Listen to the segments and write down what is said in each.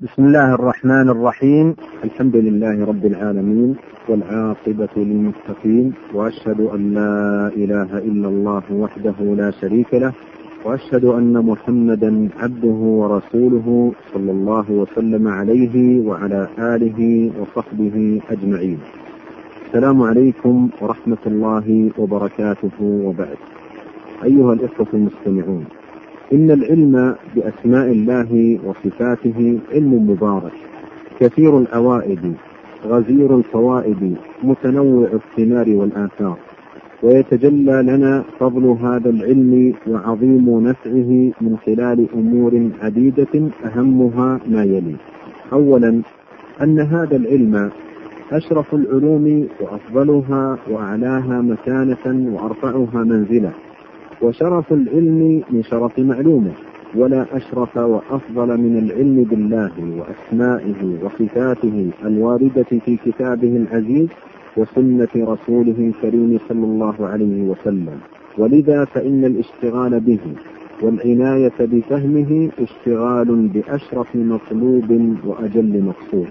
بسم الله الرحمن الرحيم. الحمد لله رب العالمين والعاقبة للمتقين وأشهد أن لا إله إلا الله وحده لا شريك له وأشهد أن محمدا عبده ورسوله صلى الله وسلم عليه وعلى آله وصحبه أجمعين. السلام عليكم ورحمة الله وبركاته. وبعد. أيها الإخوة المستمعون إن العلم بأسماء الله وصفاته علم مبارك كثير الأوائد غزير الفوائد متنوع الثمار والآثار ويتجلى لنا فضل هذا العلم وعظيم نفعه من خلال أمور عديدة أهمها ما يلي. أولا أن هذا العلم أشرف العلوم وأفضلها وأعلاها مكانة وأرفعها منزلة. وشرف العلم من شرف معلومه ولا أشرف وأفضل من العلم بالله وأسمائه وصفاته الواردة في كتابه العزيز وسنة رسوله الكريم صلى الله عليه وسلم. ولذا فإن الاشتغال به والعناية بفهمه اشتغال بأشرف مطلوب وأجل مقصود.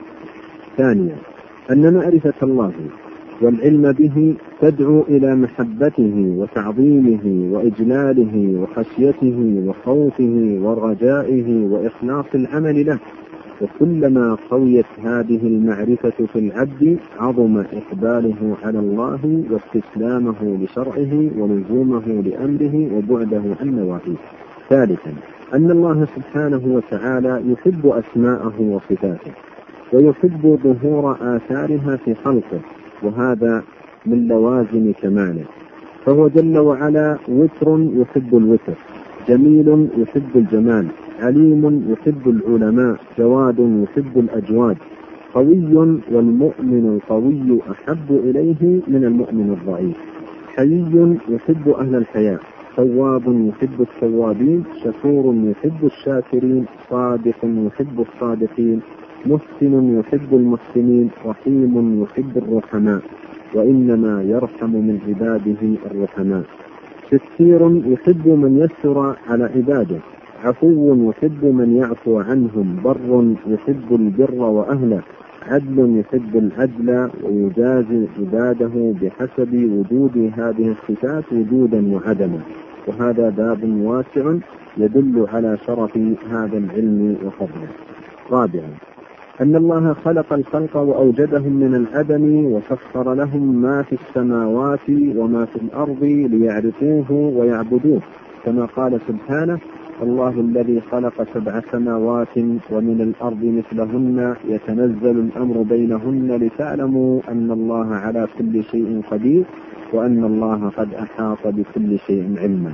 ثانيا أن معرفة الله والعلم به تدعو إلى محبته وتعظيمه وإجلاله وخشيته وخوفه ورجائه وإخلاص العمل له وكلما قويت هذه المعرفة في العبد عظم إقباله على الله واستسلامه لشرعه ولزومه لأمره وبعده عن نواهيه. ثالثا أن الله سبحانه وتعالى يحب أسماءه وصفاته ويحب ظهور آثارها في خلقه وهذا من لوازم كماله. فهو جل وعلا وتر يحب الوتر جميل يحب الجمال عليم يحب العلماء جواد يحب الأجواد قوي والمؤمن القوي أحب إليه من المؤمن الضعيف حيي يحب أهل الحياء تواب يحب التوابين شكور يحب الشاكرين صادق يحب الصادقين. محسن يحب المحسنين رحيم يحب الرحماء وإنما يرحم من عباده الرحماء. ستير يحب من يسر على عباده عفو يحب من يعفو عنهم بر يحب البر وأهله عدل يحب العدل ويجازي عباده بحسب وجود هذه الصفات وجودا وعدما. وهذا باب واسع يدل على شرف هذا العلم وفضله. رابعا. أن الله خلق الخلق وأوجدهم من العدم وسخر لهم ما في السماوات وما في الأرض ليعرفوه ويعبدوه. كما قال سبحانه الله الذي خلق سبع سماوات ومن الأرض مثلهن يتنزل الأمر بينهن لتعلموا أن الله على كل شيء قدير وأن الله قد أحاط بكل شيء علما.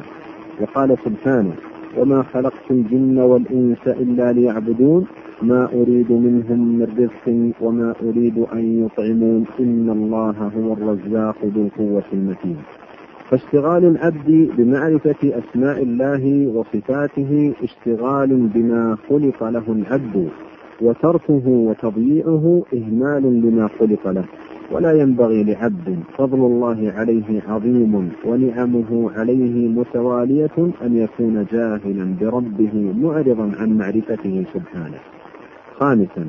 وقال سبحانه وما خلقت الجن والإنس إلا ليعبدون. ما أريد منهم من رزق وما أريد أن يطعمون. إن الله هو الرزاق ذو القوة المتين. فاشتغال العبد بمعرفة أسماء الله وصفاته اشتغال بما خلق له العبد وتركه وتضييعه إهمال لما خلق له. ولا ينبغي لعبد فضل الله عليه عظيم ونعمه عليه متوالية أن يكون جاهلا بربه معرضا عن معرفته سبحانه. خامسا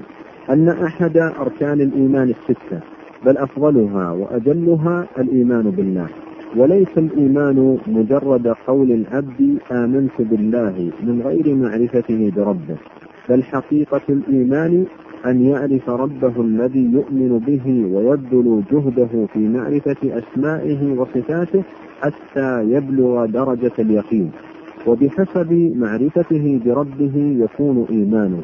أن أحد أركان الإيمان الستة بل أفضلها وأجلها الإيمان بالله. وليس الإيمان مجرد قول العبد آمنت بالله من غير معرفته بربه بل حقيقة الإيمان أن يعرف ربه الذي يؤمن به ويبذل جهده في معرفة أسمائه وصفاته حتى يبلغ درجة اليقين. وبحسب معرفته بربه يكون إيمانه.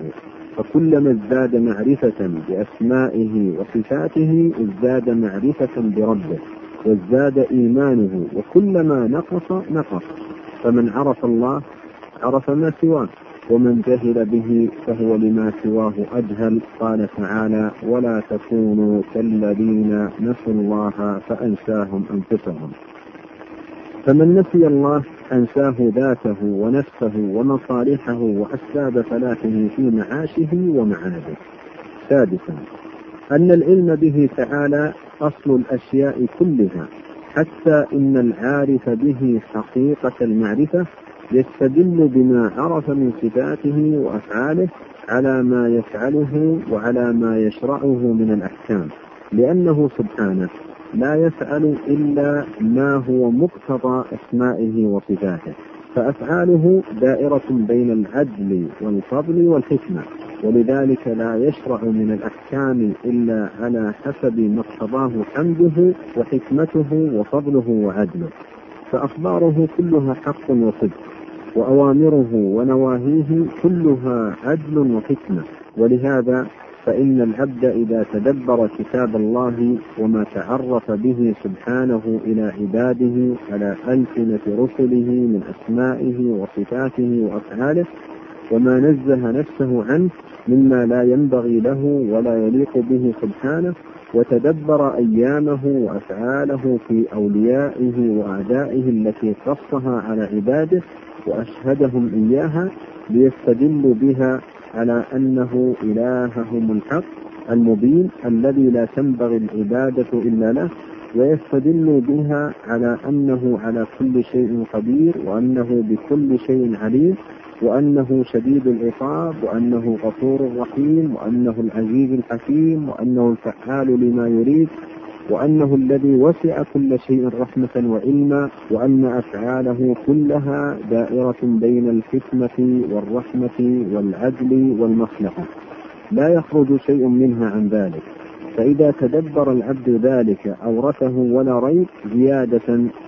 فكلما ازداد معرفة بأسمائه وصفاته ازداد معرفة بربه وازداد إيمانه وكلما نقص نقص. فمن عرف الله عرف ما سواه ومن جهل به فهو لما سواه أجهل. قال تعالى ولا تكونوا كالذين نسوا الله فأنساهم أنفسهم. فمن نسي الله أنساه ذاته ونفسه ومصالحه وأسباب فلاحه في معاشه ومعاده. سادسا أن العلم به تعالى أصل الأشياء كلها حتى إن العارف به حقيقة المعرفة يستدل بما عرف من صفاته وأفعاله على ما يفعله وعلى ما يشرعه من الأحكام لأنه سبحانه لا يفعل إلا ما هو مقتضى أسمائه وصفاته فأفعاله دائرة بين العدل والفضل والحكمة ولذلك لا يشرع من الأحكام إلا على حسب ما اقتضاه حمده وحكمته وفضله وعدله فأخباره كلها حق وصدق. وأوامره ونواهيه كلها عدل وحكمة. ولهذا فإن العبد إذا تدبر كتاب الله وما تعرف به سبحانه إلى عباده على ألسنة رسله من أسمائه وصفاته وأفعاله وما نزه نفسه عنه مما لا ينبغي له ولا يليق به سبحانه وتدبر أيامه وأفعاله في أوليائه وأعدائه التي قصها على عباده وأشهدهم إياها ليستدلوا بها على أنه إلههم الحق المبين الذي لا تنبغي العبادة إلا له ويستدل بها على أنه على كل شيء قدير وأنه بكل شيء عليم وأنه شديد العقاب وأنه غفور رحيم وأنه العزيز الحكيم وأنه الفعال لما يريد. وأنه الذي وسع كل شيء رحمة وعلما وأن أفعاله كلها دائرة بين الحكمة والرحمة والعدل والمصلحة لا يخرج شيء منها عن ذلك. فإذا تدبر العبد ذلك أورثه ولا ريب زيادة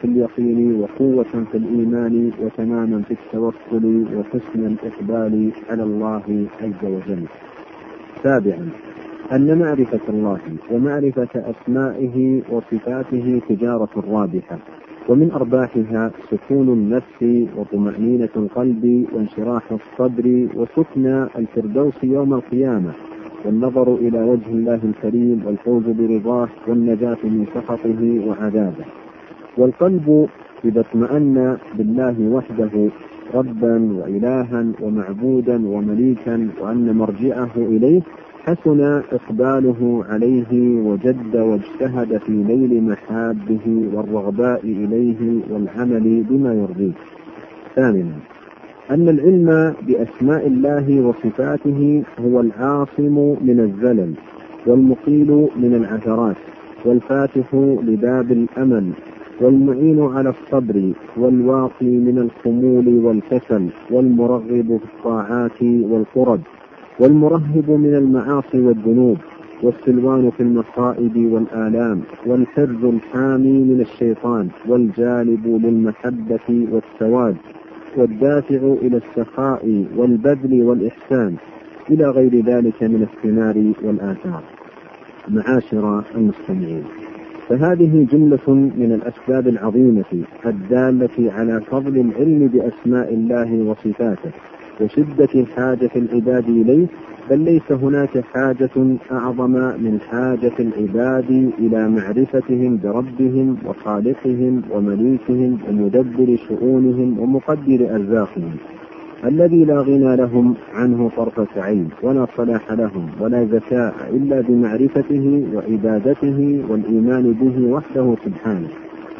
في اليقين وقوة في الإيمان وتماما في التوكل وحسن الإقبال على الله عز وجل. سابعا. أن معرفة الله ومعرفة أسمائه وصفاته تجارة رابحة ومن أرباحها سكون النفس وطمأنينة القلب وانشراح الصدر وسكنى الفردوس يوم القيامة والنظر إلى وجه الله الكريم والفوز برضاه والنجاة من سخطه وعذابه. والقلب إذا اطمأن بالله وحده ربا وإلها ومعبودا ومليكا وأن مرجعه إليه حسن إقباله عليه وجد واجتهد في نيل محابه والرغباء إليه والعمل بما يرضيه. ثامنا أن العلم بأسماء الله وصفاته هو العاصم من الزلل والمقيل من العثرات والفاتح لباب الأمل والمعين على الصبر والواقي من الخمول والكسل والمرغب في الطاعات والقرب والمرهب من المعاصي والذنوب والسلوان في المصائب والآلام والحرز الحامي من الشيطان والجالب للمحبة والسواد والدافع إلى السخاء والبذل والإحسان إلى غير ذلك من الثمار والآثار. معاشر المستمعين فهذه جملة من الأسباب العظيمة الدالة على فضل العلم بأسماء الله وصفاته. وشدة حاجة العباد إليه بل ليس هناك حاجة أعظم من حاجة العباد إلى معرفتهم بربهم وخالقهم ومليكهم ومدبر شؤونهم ومقدر أرزاقهم. الذي لا غنى لهم عنه طرفة عين ولا صلاح لهم ولا زكاء إلا بمعرفته وعبادته والإيمان به وحده سبحانه.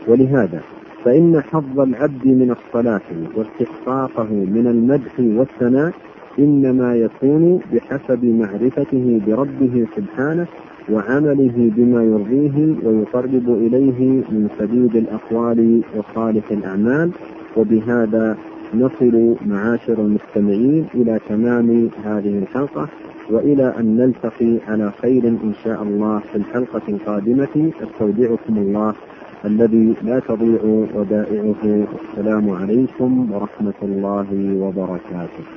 ولهذا فإن حظ العبد من الصلاح واستحقاقه من المدح والثناء إنما يكون بحسب معرفته بربه سبحانه وعمله بما يرضيه ويقرب إليه من سديد الأقوال وصالح الأعمال. وبهذا نصل معاشر المستمعين إلى تمام هذه الحلقة وإلى أن نلتقي على خير إن شاء الله في الحلقة القادمة. أستودعكم الله الذي لا تضيع ودائعه. السلام عليكم ورحمة الله وبركاته.